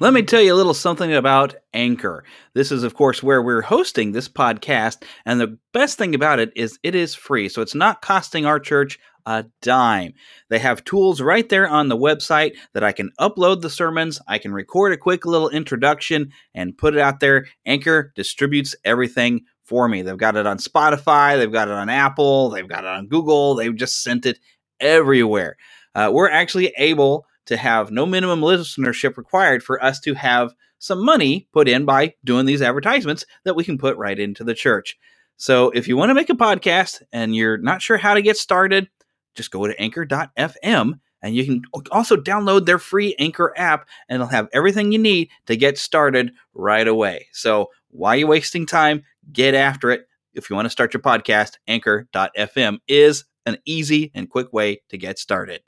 Let me tell you a little something about Anchor. This is, of course, where we're hosting this podcast, and the best thing about it is it is free, so it's not costing our church a dime. They have tools right there on the website that I can upload the sermons, I can record a quick little introduction, and put it out there. Anchor distributes everything for me. They've got it on Spotify, they've got it on Apple, they've got it on Google, they've just sent it everywhere. Uh, we're actually able to have no minimum listenership required for us to have some money put in by doing these advertisements that we can put right into the church. So if you want to make a podcast and you're not sure how to get started, just go to anchor.fm and you can also download their free Anchor app and it'll have everything you need to get started right away. So why are you wasting time? Get after it. If you want to start your podcast, anchor.fm is an easy and quick way to get started.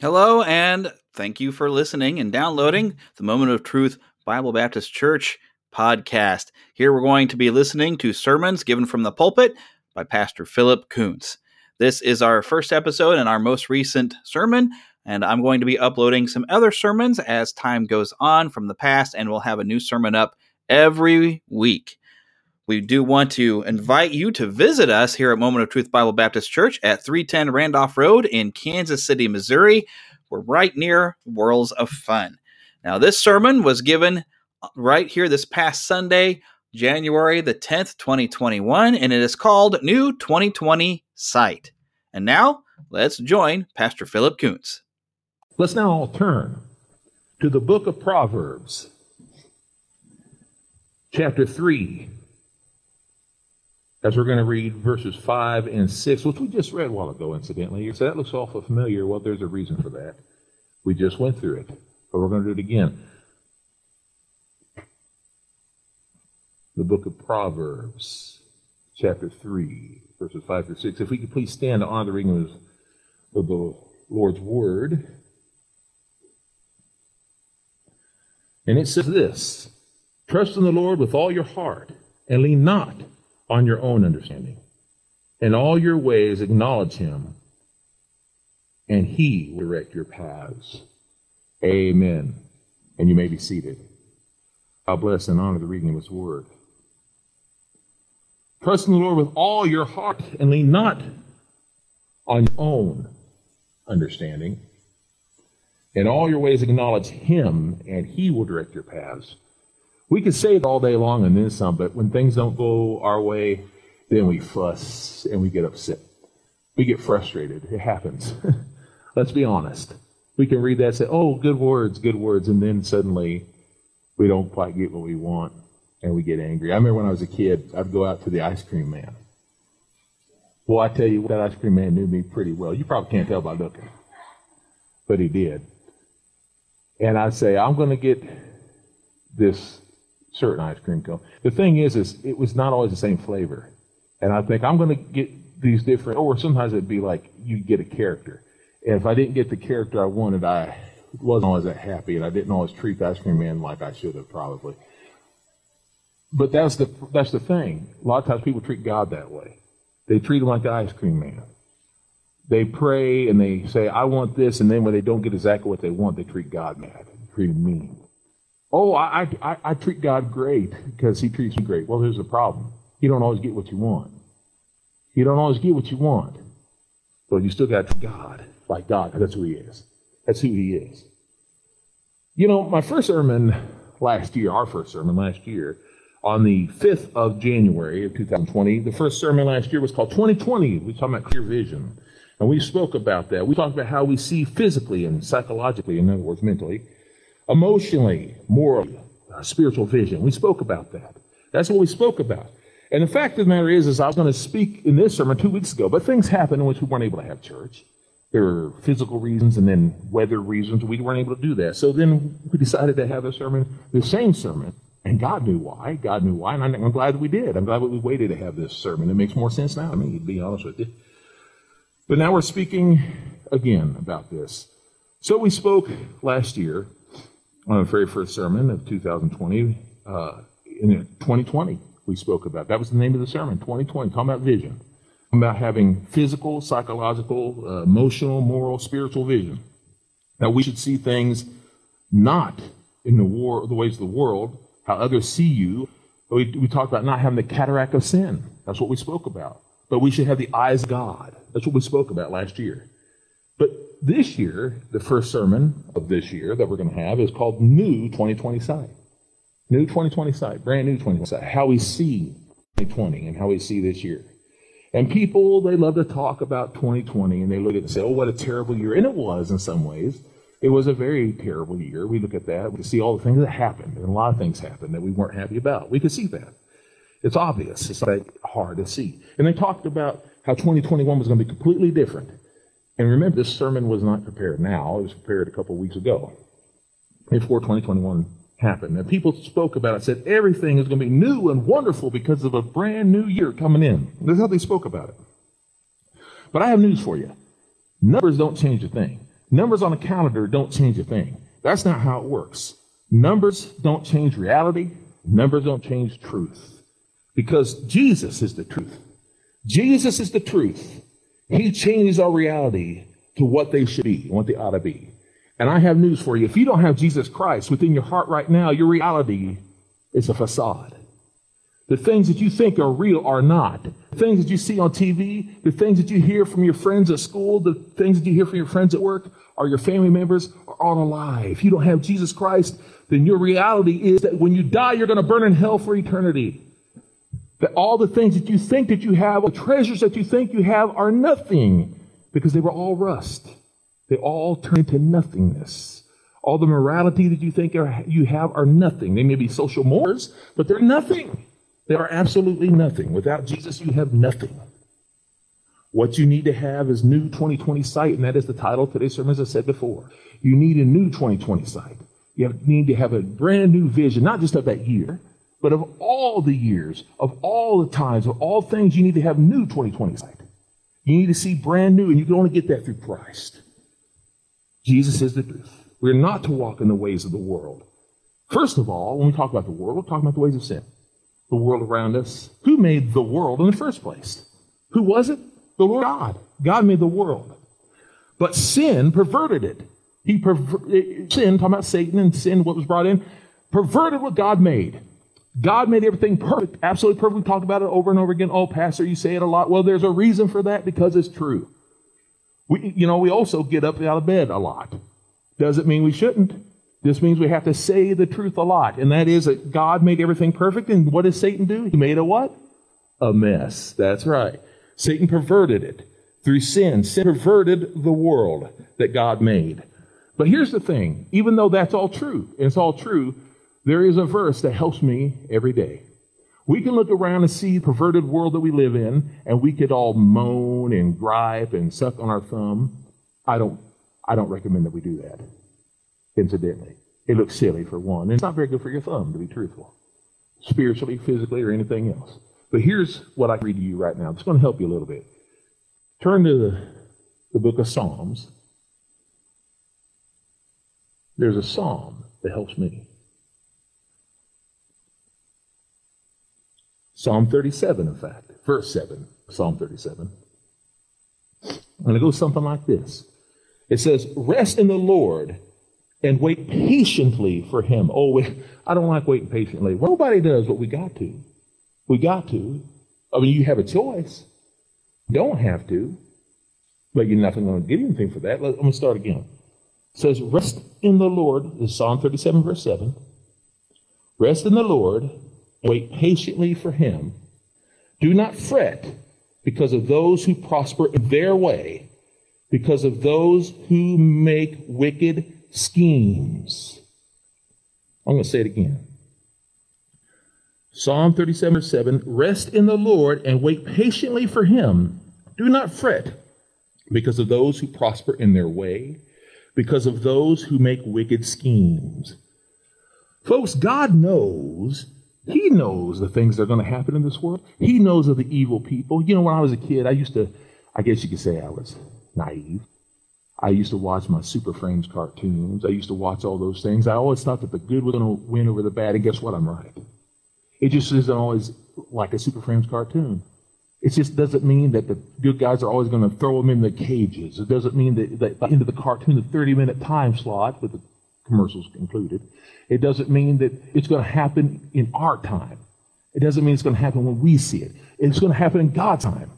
Hello, and thank you for listening and downloading the Moment of Truth Bible Baptist Church podcast. Here we're going to be listening to sermons given from the pulpit by Pastor Philip Kuntz. This is our first episode and our most recent sermon, and I'm going to be uploading some other sermons as time goes on from the past, and we'll have a new sermon up every week. We do want to invite you to visit us here at Moment of Truth Bible Baptist Church at 310 Randolph Road in Kansas City, Missouri. We're right near Worlds of Fun. Now, this sermon was given uh, right here this past Sunday, January the 10th, 2021, and it is called New 2020 Sight. And now, let's join Pastor Philip Kuntz. Let's now all turn to the book of Proverbs, chapter 3 as we're going to read verses 5 and 6, which we just read a while ago, incidentally. Say, that looks awful familiar. Well, there's a reason for that. We just went through it, but we're going to do it again. The book of Proverbs, chapter 3, verses 5 through 6. If we could please stand to honor the reading of the Lord's word. And it says this Trust in the Lord with all your heart, and lean not on your own understanding. In all your ways, acknowledge him, and he will direct your paths. Amen. And you may be seated. God bless and honor the reading of his word. Trust in the Lord with all your heart and lean not on your own understanding. In all your ways, acknowledge him, and he will direct your paths. We can say it all day long and then some, but when things don't go our way, then we fuss and we get upset. We get frustrated. It happens. Let's be honest. We can read that and say, oh, good words, good words, and then suddenly we don't quite get what we want and we get angry. I remember when I was a kid, I'd go out to the ice cream man. Well, I tell you, that ice cream man knew me pretty well. You probably can't tell by looking, but he did. And I'd say, I'm going to get this certain ice cream cone. The thing is, is it was not always the same flavor. And I think I'm going to get these different, or sometimes it'd be like you get a character. And if I didn't get the character I wanted, I wasn't always that happy, and I didn't always treat the ice cream man like I should have probably. But that's the that's the thing. A lot of times people treat God that way. They treat him like the ice cream man. They pray and they say, "I want this," and then when they don't get exactly what they want, they treat God mad, treat him mean. Oh, I, I, I treat God great because he treats me great. Well, there's a problem. You don't always get what you want. You don't always get what you want. But you still got to God like God. Because that's who he is. That's who he is. You know, my first sermon last year, our first sermon last year, on the 5th of January of 2020, the first sermon last year was called 2020. We talked about clear vision. And we spoke about that. We talked about how we see physically and psychologically, in other words, mentally, emotionally, morally, uh, spiritual vision. We spoke about that. That's what we spoke about. And the fact of the matter is, is I was going to speak in this sermon two weeks ago, but things happened in which we weren't able to have church. There were physical reasons and then weather reasons. We weren't able to do that. So then we decided to have a sermon, the same sermon. And God knew why. God knew why. And I'm glad that we did. I'm glad that we waited to have this sermon. It makes more sense now to me, to be honest with you. But now we're speaking again about this. So we spoke last year on the very first sermon of 2020, uh, in 2020, we spoke about. That was the name of the sermon, 2020, talking about vision, about having physical, psychological, uh, emotional, moral, spiritual vision. That we should see things not in the war, the ways of the world, how others see you. We, we talked about not having the cataract of sin. That's what we spoke about. But we should have the eyes of God. That's what we spoke about last year. This year, the first sermon of this year that we're going to have is called New 2020 Sight. New 2020 Sight, brand new 2020 Sight. How we see 2020 and how we see this year. And people, they love to talk about 2020 and they look at it and say, oh, what a terrible year. And it was in some ways. It was a very terrible year. We look at that, we see all the things that happened, and a lot of things happened that we weren't happy about. We could see that. It's obvious. It's not hard to see. And they talked about how 2021 was going to be completely different. And remember, this sermon was not prepared now. It was prepared a couple weeks ago, before 2021 happened. And people spoke about it, said everything is going to be new and wonderful because of a brand new year coming in. That's how they spoke about it. But I have news for you. Numbers don't change a thing. Numbers on a calendar don't change a thing. That's not how it works. Numbers don't change reality. Numbers don't change truth. Because Jesus is the truth. Jesus is the truth. He changes our reality to what they should be, what they ought to be. And I have news for you. If you don't have Jesus Christ within your heart right now, your reality is a facade. The things that you think are real are not. The things that you see on TV, the things that you hear from your friends at school, the things that you hear from your friends at work, or your family members are all a lie. If you don't have Jesus Christ, then your reality is that when you die, you're going to burn in hell for eternity. That all the things that you think that you have, the treasures that you think you have, are nothing because they were all rust. They all turn into nothingness. All the morality that you think are, you have are nothing. They may be social mores, but they're nothing. They are absolutely nothing. Without Jesus, you have nothing. What you need to have is new 2020 sight, and that is the title of today's sermon, as I said before. You need a new 2020 sight. You have, need to have a brand new vision, not just of that year, but of all the years, of all the times, of all things, you need to have new 2020 sight. You need to see brand new, and you can only get that through Christ. Jesus is the truth. We're not to walk in the ways of the world. First of all, when we talk about the world, we're talking about the ways of sin the world around us. Who made the world in the first place? Who was it? The Lord God. God made the world. But sin perverted it. He perver- eh, eh, sin, talking about Satan and sin, what was brought in, perverted what God made. God made everything perfect, absolutely perfect. We talk about it over and over again. Oh, Pastor, you say it a lot. Well, there's a reason for that because it's true. We, you know, we also get up out of bed a lot. Does it mean we shouldn't? This means we have to say the truth a lot. And that is that God made everything perfect. And what does Satan do? He made a what? A mess. That's right. Satan perverted it through sin. Sin perverted the world that God made. But here's the thing even though that's all true, it's all true, there is a verse that helps me every day. We can look around and see the perverted world that we live in, and we could all moan and gripe and suck on our thumb. I don't, I don't recommend that we do that incidentally. It looks silly for one, and it's not very good for your thumb, to be truthful, spiritually, physically, or anything else. But here's what I read to you right now. It's going to help you a little bit. Turn to the, the book of Psalms. There's a psalm that helps me. Psalm 37, in fact, verse 7, Psalm 37. And it goes something like this It says, Rest in the Lord and wait patiently for him. Oh, I don't like waiting patiently. Well, nobody does, but we got to. We got to. I mean, you have a choice. You don't have to, but you're not going to get anything for that. Let, I'm going to start again. It says, Rest in the Lord. This is Psalm 37, verse 7. Rest in the Lord, wait patiently for him. Do not fret because of those who prosper in their way, because of those who make wicked schemes. I'm going to say it again. Psalm 37, verse 7 Rest in the Lord and wait patiently for him. Do not fret because of those who prosper in their way, because of those who make wicked schemes. Folks, God knows. He knows the things that are going to happen in this world. He knows of the evil people. You know, when I was a kid, I used to, I guess you could say I was naive. I used to watch my Super cartoons. I used to watch all those things. I always thought that the good was going to win over the bad, and guess what? I'm right. It just isn't always like a Super cartoon. It just doesn't mean that the good guys are always going to throw them in the cages. It doesn't mean that, that into the cartoon, the 30 minute time slot with the commercials included. It doesn't mean that it's going to happen in our time. It doesn't mean it's going to happen when we see it. It's going to happen in God's time.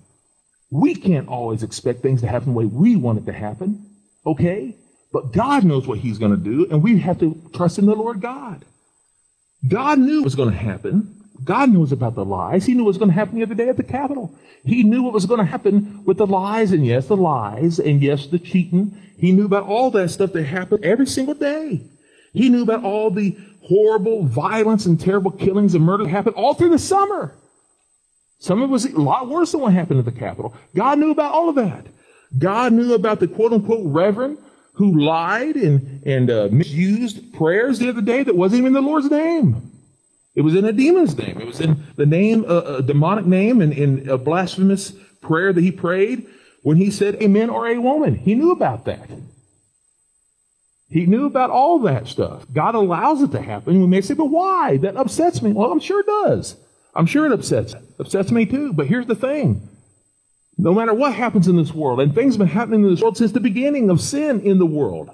We can't always expect things to happen the way we want it to happen, okay? But God knows what He's going to do, and we have to trust in the Lord God. God knew what was going to happen. God knows about the lies. He knew what was going to happen the other day at the Capitol. He knew what was going to happen with the lies, and yes, the lies, and yes, the cheating. He knew about all that stuff that happened every single day. He knew about all the horrible violence and terrible killings and murder that happened all through the summer. Some of it was a lot worse than what happened at the Capitol. God knew about all of that. God knew about the quote unquote reverend who lied and, and uh, misused prayers the other day that wasn't even the Lord's name. It was in a demon's name. It was in the name, uh, a demonic name, and in a blasphemous prayer that he prayed when he said amen or a woman. He knew about that. He knew about all that stuff. God allows it to happen. We may say, but why? That upsets me. Well, I'm sure it does. I'm sure it upsets upsets me too. But here's the thing. No matter what happens in this world, and things have been happening in this world since the beginning of sin in the world.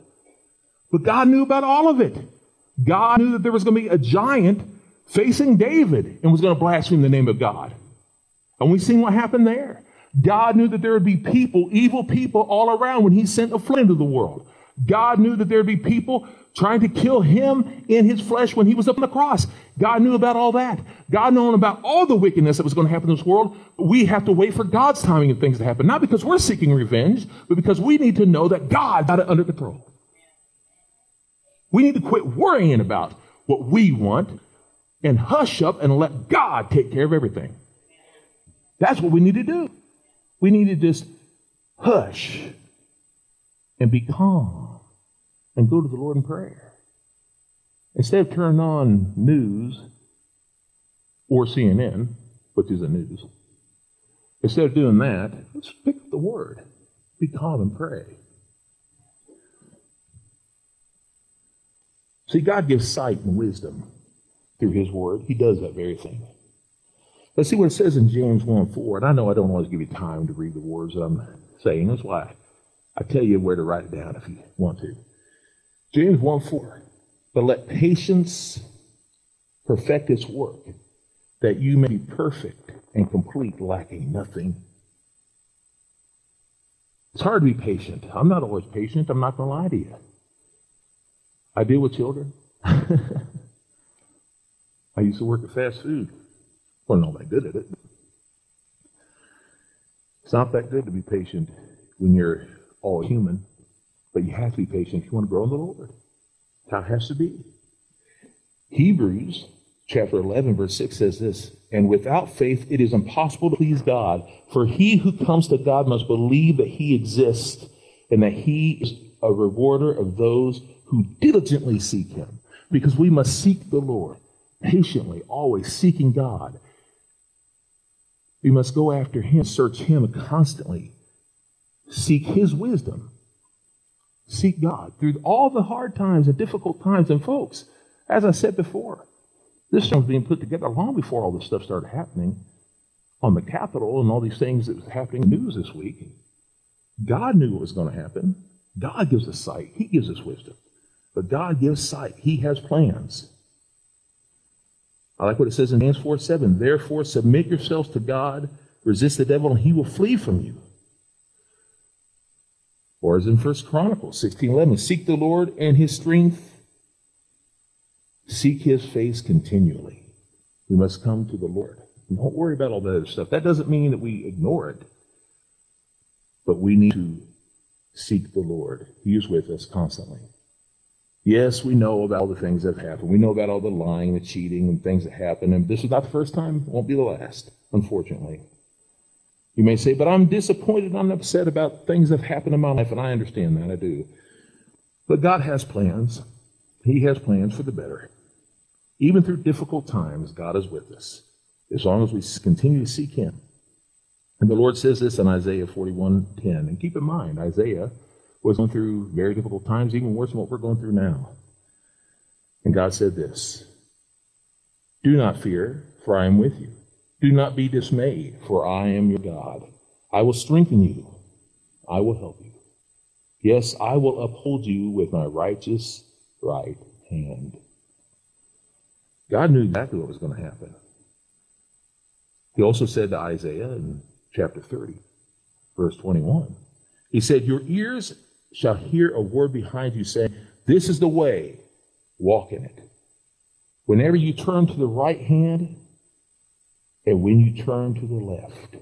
But God knew about all of it. God knew that there was going to be a giant facing David and was going to blaspheme the name of God. And we've seen what happened there. God knew that there would be people, evil people all around when he sent a flood into the world. God knew that there would be people trying to kill him in his flesh when he was up on the cross. God knew about all that. God knew about all the wickedness that was going to happen in this world. We have to wait for God's timing of things to happen, not because we're seeking revenge, but because we need to know that God got it under control. We need to quit worrying about what we want and hush up and let God take care of everything. That's what we need to do. We need to just hush and be calm and go to the Lord in prayer. Instead of turning on news or CNN, which is the news, instead of doing that, let's pick up the word. Be calm and pray. See, God gives sight and wisdom through his word. He does that very thing. Let's see what it says in James 1 4. And I know I don't always give you time to read the words that I'm saying. That's why I tell you where to write it down if you want to. James 1 4. But let patience perfect its work, that you may be perfect and complete, lacking nothing. It's hard to be patient. I'm not always patient. I'm not going to lie to you. I deal with children. I used to work at fast food. Wasn't all that good at it. It's not that good to be patient when you're all human, but you have to be patient if you want to grow in the Lord. How it has to be. Hebrews chapter 11, verse 6 says this And without faith it is impossible to please God, for he who comes to God must believe that he exists and that he is a rewarder of those who diligently seek him. Because we must seek the Lord patiently, always seeking God. We must go after Him, search Him constantly, seek His wisdom, seek God through all the hard times and difficult times. And folks, as I said before, this was being put together long before all this stuff started happening on the Capitol and all these things that was happening in the news this week. God knew what was going to happen. God gives us sight. He gives us wisdom. But God gives sight. He has plans. I like what it says in James 4 7. Therefore, submit yourselves to God, resist the devil, and he will flee from you. Or as in 1 Chronicles 16 11, seek the Lord and his strength, seek his face continually. We must come to the Lord. Don't worry about all that other stuff. That doesn't mean that we ignore it, but we need to seek the Lord. He is with us constantly. Yes, we know about all the things that have happened. We know about all the lying, the cheating, and things that happen. And this is not the first time, won't be the last, unfortunately. You may say, but I'm disappointed, I'm upset about things that have happened in my life, and I understand that, I do. But God has plans. He has plans for the better. Even through difficult times, God is with us, as long as we continue to seek Him. And the Lord says this in Isaiah 41:10. And keep in mind, Isaiah was going through very difficult times, even worse than what we're going through now. And God said this Do not fear, for I am with you. Do not be dismayed, for I am your God. I will strengthen you. I will help you. Yes, I will uphold you with my righteous right hand. God knew exactly what was going to happen. He also said to Isaiah in chapter 30, verse 21, He said, Your ears shall hear a word behind you saying, This is the way, walk in it. Whenever you turn to the right hand and when you turn to the left.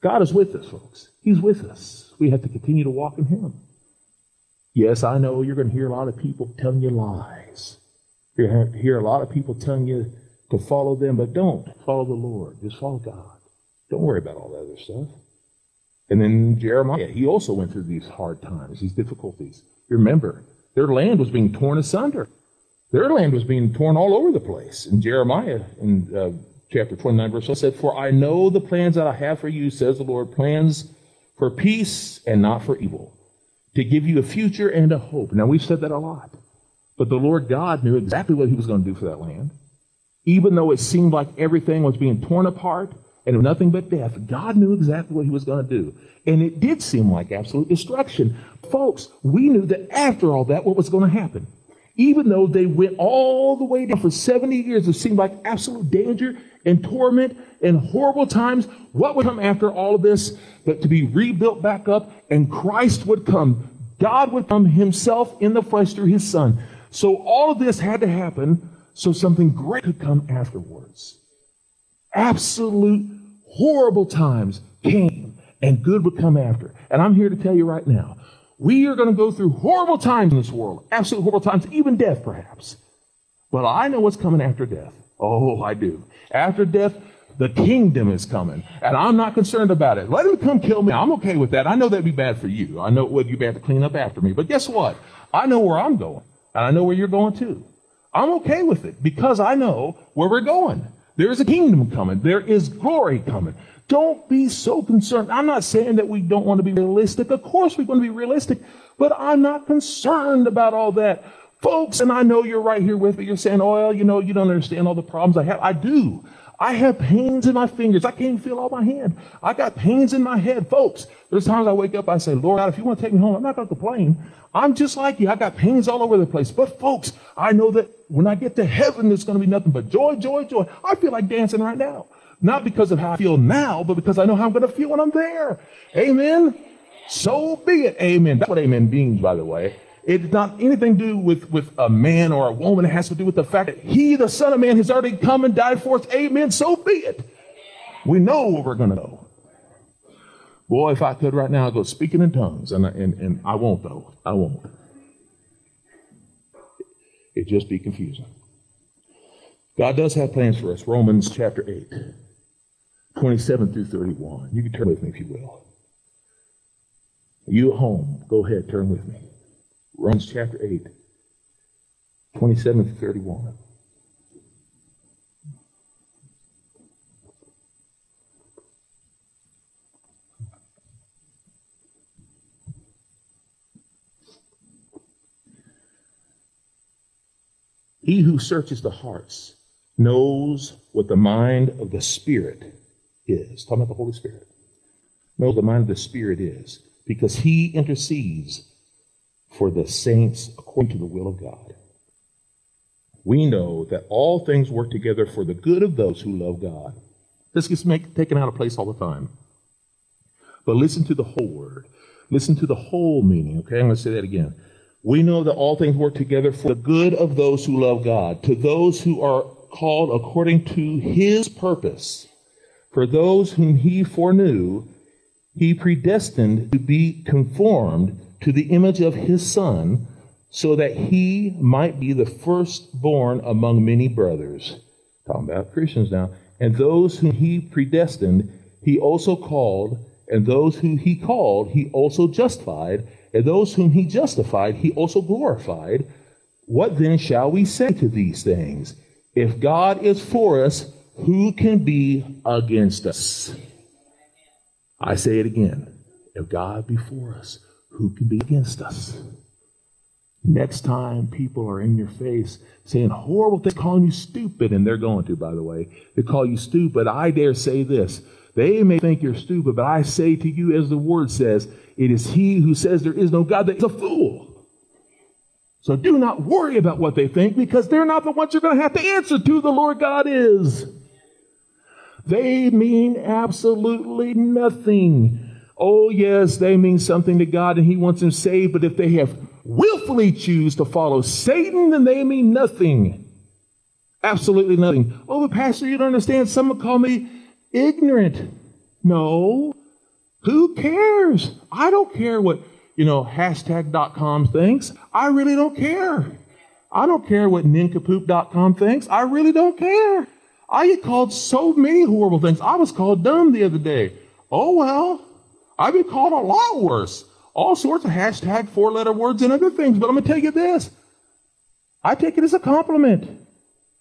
God is with us, folks. He's with us. We have to continue to walk in Him. Yes, I know you're going to hear a lot of people telling you lies. You're going to hear a lot of people telling you to follow them, but don't follow the Lord. Just follow God. Don't worry about all that other stuff. And then Jeremiah, he also went through these hard times, these difficulties. Remember, their land was being torn asunder. Their land was being torn all over the place. And Jeremiah, in uh, chapter 29, verse 1 said, For I know the plans that I have for you, says the Lord, plans for peace and not for evil, to give you a future and a hope. Now, we've said that a lot. But the Lord God knew exactly what he was going to do for that land. Even though it seemed like everything was being torn apart and nothing but death, God knew exactly what he was going to do. And it did seem like absolute destruction. Folks, we knew that after all that, what was going to happen? Even though they went all the way down for 70 years, it seemed like absolute danger and torment and horrible times. What would come after all of this but to be rebuilt back up and Christ would come? God would come himself in the flesh through his son. So all of this had to happen so something great could come afterwards. Absolute horrible times came and good would come after. And I'm here to tell you right now, we are going to go through horrible times in this world. Absolute horrible times, even death perhaps. But I know what's coming after death. Oh, I do. After death, the kingdom is coming, and I'm not concerned about it. Let him come kill me. I'm okay with that. I know that'd be bad for you. I know it would be bad to clean up after me. But guess what? I know where I'm going, and I know where you're going too. I'm okay with it because I know where we're going. There's a kingdom coming. There is glory coming. Don't be so concerned. I'm not saying that we don't want to be realistic. Of course we want to be realistic, but I'm not concerned about all that. Folks, and I know you're right here with me. You're saying, oh, well, you know, you don't understand all the problems I have. I do. I have pains in my fingers. I can't feel all my hand. I got pains in my head. Folks, there's times I wake up, I say, Lord, God, if you want to take me home, I'm not going to complain. I'm just like you. I got pains all over the place. But folks, I know that when I get to heaven, there's going to be nothing but joy, joy, joy. I feel like dancing right now. Not because of how I feel now, but because I know how I'm going to feel when I'm there. Amen. So be it. Amen. That's what amen means, by the way. It's not anything to do with, with a man or a woman. It has to do with the fact that he, the Son of Man, has already come and died for us. Amen. So be it. We know what we're going to know. Boy, if I could right now, I'd go speaking in tongues. And, and, and I won't, though. I won't. It'd just be confusing. God does have plans for us. Romans chapter 8, 27 through 31. You can turn with me if you will. You at home, go ahead, turn with me. Romans chapter 8, 27 to 31. He who searches the hearts knows what the mind of the Spirit is. Talking about the Holy Spirit. Knows the mind of the Spirit is because he intercedes for the saints according to the will of God. We know that all things work together for the good of those who love God. This gets make, taken out of place all the time. But listen to the whole word. Listen to the whole meaning. Okay, I'm going to say that again. We know that all things work together for the good of those who love God, to those who are called according to his purpose. For those whom he foreknew, he predestined to be conformed to the image of his son, so that he might be the firstborn among many brothers. Talking about Christians now. And those whom he predestined, he also called, and those whom he called, he also justified, and those whom he justified, he also glorified. What then shall we say to these things? If God is for us, who can be against us? I say it again. If God be for us, who can be against us? Next time people are in your face saying horrible things, calling you stupid, and they're going to, by the way, they call you stupid. I dare say this. They may think you're stupid, but I say to you, as the word says, it is he who says there is no God that is a fool. So do not worry about what they think because they're not the ones you're going to have to answer to. The Lord God is. They mean absolutely nothing. Oh, yes, they mean something to God and He wants them saved, but if they have willfully choose to follow Satan, then they mean nothing. Absolutely nothing. Oh, but Pastor, you don't understand. Someone call me ignorant. No. Who cares? I don't care what, you know, hashtag.com thinks. I really don't care. I don't care what nincompoop.com thinks. I really don't care. I get called so many horrible things. I was called dumb the other day. Oh well, I've been called a lot worse. All sorts of hashtag four letter words and other things. But I'm going to tell you this. I take it as a compliment.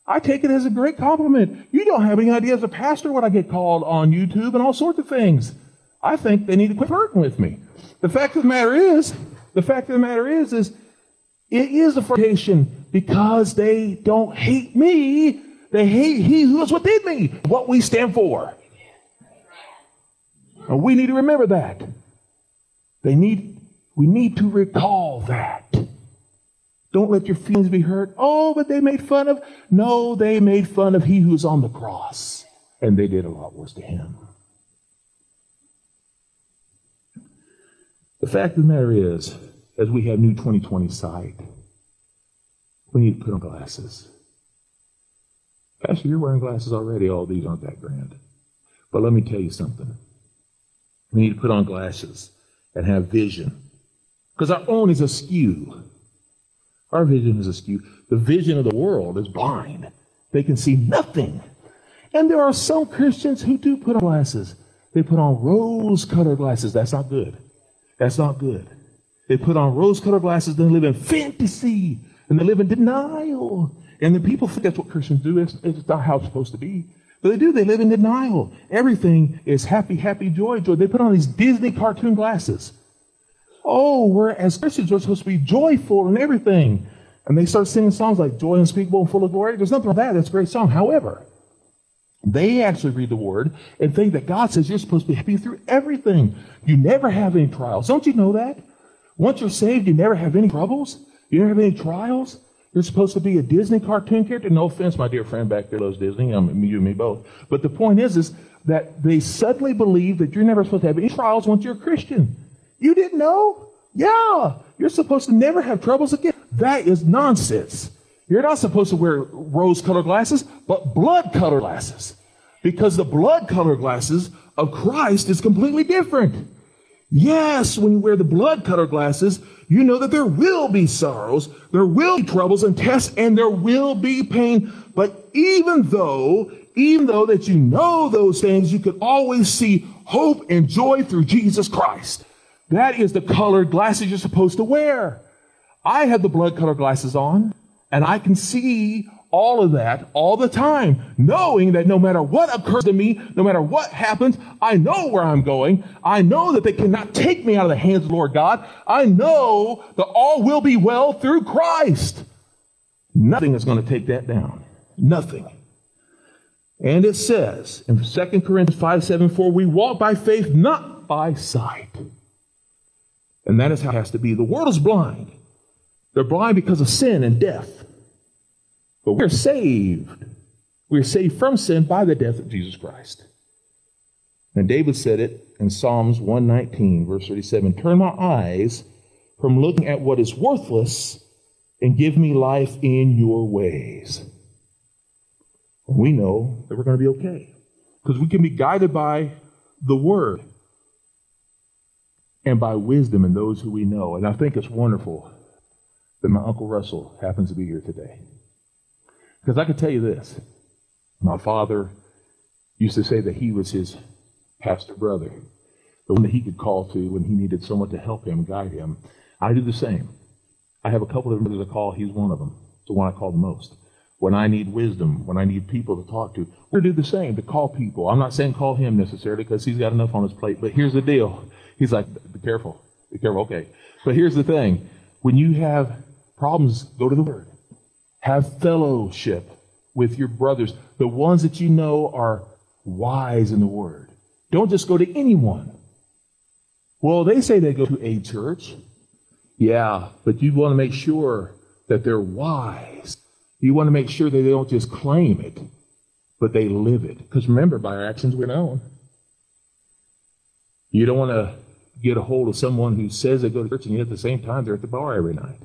I take it as a great compliment. You don't have any idea as a pastor what I get called on YouTube and all sorts of things. I think they need to quit flirting with me. The fact of the matter is, the fact of the matter is, is it is a flirtation because they don't hate me. They hate he who is within me, what we stand for. And we need to remember that. They need, we need to recall that. Don't let your feelings be hurt. Oh, but they made fun of. No, they made fun of he who's on the cross. And they did a lot worse to him. The fact of the matter is, as we have new 2020 sight, we need to put on glasses. Pastor, you're wearing glasses already. All these aren't that grand. But let me tell you something. We need to put on glasses and have vision. Because our own is askew. Our vision is askew. The vision of the world is blind. They can see nothing. And there are some Christians who do put on glasses. They put on rose colored glasses. That's not good. That's not good. They put on rose colored glasses, then live in fantasy, and they live in denial. And the people think that's what Christians do. It's, it's not how it's supposed to be. But they do. They live in denial. Everything is happy, happy, joy, joy. They put on these Disney cartoon glasses. Oh, we're as Christians, we're supposed to be joyful and everything. And they start singing songs like Joy Unspeakable and Full of Glory. There's nothing wrong with that. That's a great song. However, they actually read the word and think that God says you're supposed to be happy through everything. You never have any trials. Don't you know that? Once you're saved, you never have any troubles. You never have any trials. You're supposed to be a Disney cartoon character. No offense, my dear friend back there loves Disney. Um, you and me both. But the point is, is that they suddenly believe that you're never supposed to have any trials once you're a Christian. You didn't know? Yeah. You're supposed to never have troubles again. That is nonsense. You're not supposed to wear rose colored glasses, but blood colored glasses. Because the blood colored glasses of Christ is completely different. Yes, when you wear the blood colored glasses, you know that there will be sorrows, there will be troubles and tests, and there will be pain. But even though, even though that you know those things, you can always see hope and joy through Jesus Christ. That is the colored glasses you're supposed to wear. I have the blood colored glasses on, and I can see all of that all the time, knowing that no matter what occurs to me, no matter what happens, I know where I'm going. I know that they cannot take me out of the hands of the Lord God. I know that all will be well through Christ. Nothing is going to take that down. Nothing. And it says in 2 Corinthians 5 7 4, we walk by faith, not by sight. And that is how it has to be. The world is blind. They're blind because of sin and death. But we're saved. We're saved from sin by the death of Jesus Christ. And David said it in Psalms 119, verse 37 Turn my eyes from looking at what is worthless and give me life in your ways. We know that we're going to be okay because we can be guided by the word and by wisdom in those who we know. And I think it's wonderful that my Uncle Russell happens to be here today. Because I can tell you this my father used to say that he was his pastor brother, the one that he could call to when he needed someone to help him, guide him. I do the same. I have a couple of brothers to call. He's one of them. The one I call the most. When I need wisdom, when I need people to talk to, we're do the same, to call people. I'm not saying call him necessarily because he's got enough on his plate, but here's the deal. He's like, be careful. Be careful. Okay. But here's the thing. When you have problems, go to the Word. Have fellowship with your brothers, the ones that you know are wise in the Word. Don't just go to anyone. Well, they say they go to a church. Yeah, but you want to make sure that they're wise. You want to make sure that they don't just claim it, but they live it. Because remember, by our actions we're known. You don't want to get a hold of someone who says they go to church and yet at the same time they're at the bar every night.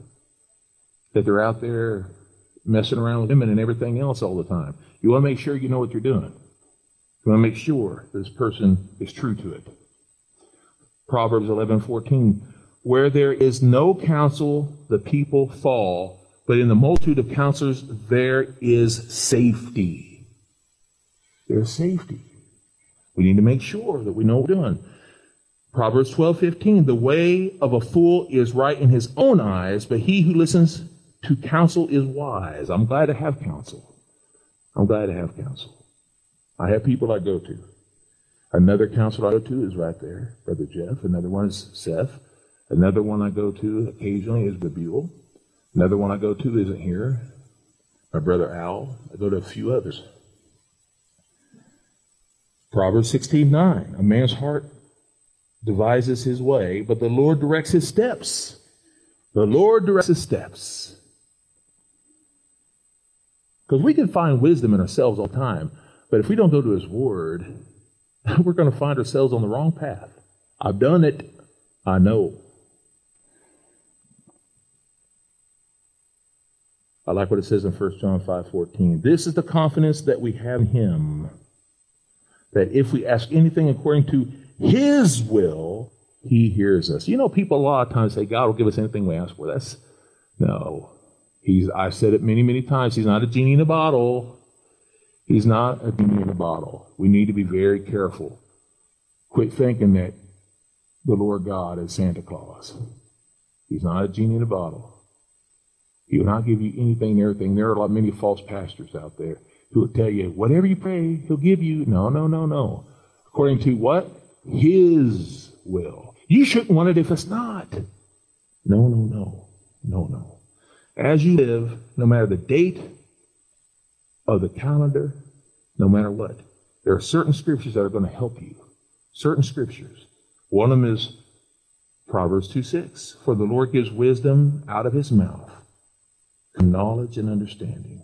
That they're out there messing around with women and everything else all the time. You want to make sure you know what you're doing. You want to make sure this person is true to it. Proverbs 11:14 Where there is no counsel the people fall but in the multitude of counselors there is safety. There's safety. We need to make sure that we know what we're doing. Proverbs 12:15 The way of a fool is right in his own eyes, but he who listens to counsel is wise. I'm glad to have counsel. I'm glad to have counsel. I have people I go to. Another counselor I go to is right there, Brother Jeff. Another one is Seth. Another one I go to occasionally is Babule. Another one I go to isn't here. My brother Al. I go to a few others. Proverbs 16:9. A man's heart devises his way, but the Lord directs his steps. The Lord directs his steps. Because we can find wisdom in ourselves all the time, but if we don't go to his word, we're going to find ourselves on the wrong path. I've done it. I know. I like what it says in 1 John 5:14. This is the confidence that we have in him that if we ask anything according to his will, he hears us. You know, people a lot of times say God will give us anything we ask for. That's no. He's I've said it many, many times. He's not a genie in a bottle. He's not a genie in a bottle. We need to be very careful. Quit thinking that the Lord God is Santa Claus. He's not a genie in a bottle. He will not give you anything and everything. There are a lot many false pastors out there who will tell you, whatever you pray, he'll give you. No, no, no, no. According to what? His will. You shouldn't want it if it's not. No, no, no. No, no. As you live, no matter the date of the calendar, no matter what, there are certain scriptures that are going to help you. Certain scriptures. One of them is Proverbs 2 6. For the Lord gives wisdom out of his mouth knowledge and understanding.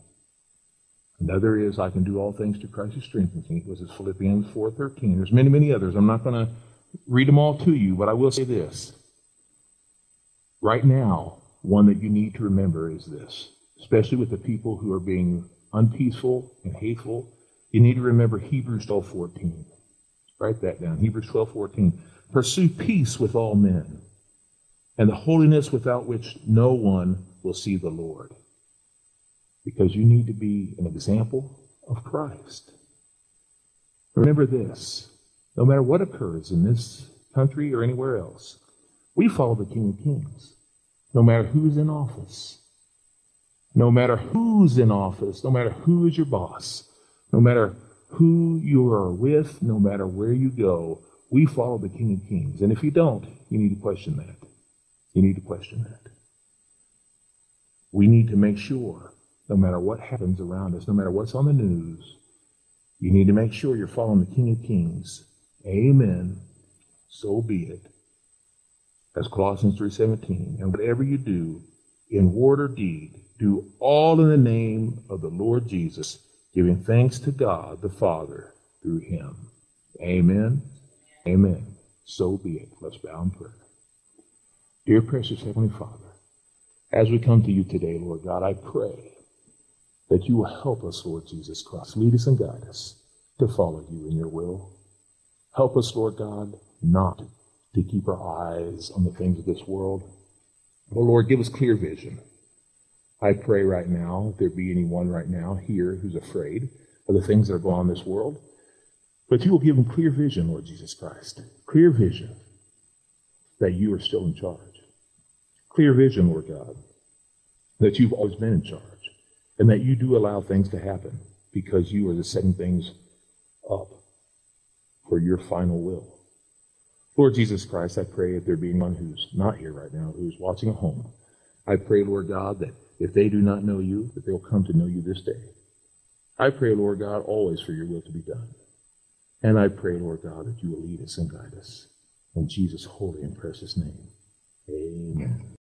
Another is I can do all things through Christ who strengthens me, which is Philippians 4.13. There's many, many others. I'm not going to read them all to you, but I will say this. Right now, one that you need to remember is this, especially with the people who are being unpeaceful and hateful. You need to remember Hebrews 12.14. Write that down. Hebrews 12.14. Pursue peace with all men and the holiness without which no one will see the Lord. Because you need to be an example of Christ. Remember this no matter what occurs in this country or anywhere else, we follow the King of Kings. No matter who's in office, no matter who's in office, no matter who is your boss, no matter who you are with, no matter where you go, we follow the King of Kings. And if you don't, you need to question that. You need to question that. We need to make sure, no matter what happens around us, no matter what's on the news, you need to make sure you're following the King of Kings. Amen. So be it. As Colossians 3:17. And whatever you do, in word or deed, do all in the name of the Lord Jesus, giving thanks to God the Father through him. Amen. Amen. So be it. Let's bow in prayer. Dear precious Heavenly Father, as we come to you today, Lord God, I pray that you will help us, Lord Jesus Christ. Lead us and guide us to follow you in your will. Help us, Lord God, not to keep our eyes on the things of this world. But Lord, give us clear vision. I pray right now, if there be anyone right now here who's afraid of the things that are going on in this world, but you will give them clear vision, Lord Jesus Christ. Clear vision that you are still in charge clear vision, Lord God, that you've always been in charge and that you do allow things to happen because you are the setting things up for your final will. Lord Jesus Christ, I pray if there be anyone who's not here right now, who's watching at home, I pray, Lord God, that if they do not know you, that they'll come to know you this day. I pray, Lord God, always for your will to be done. And I pray, Lord God, that you will lead us and guide us. In Jesus' holy and precious name. Amen.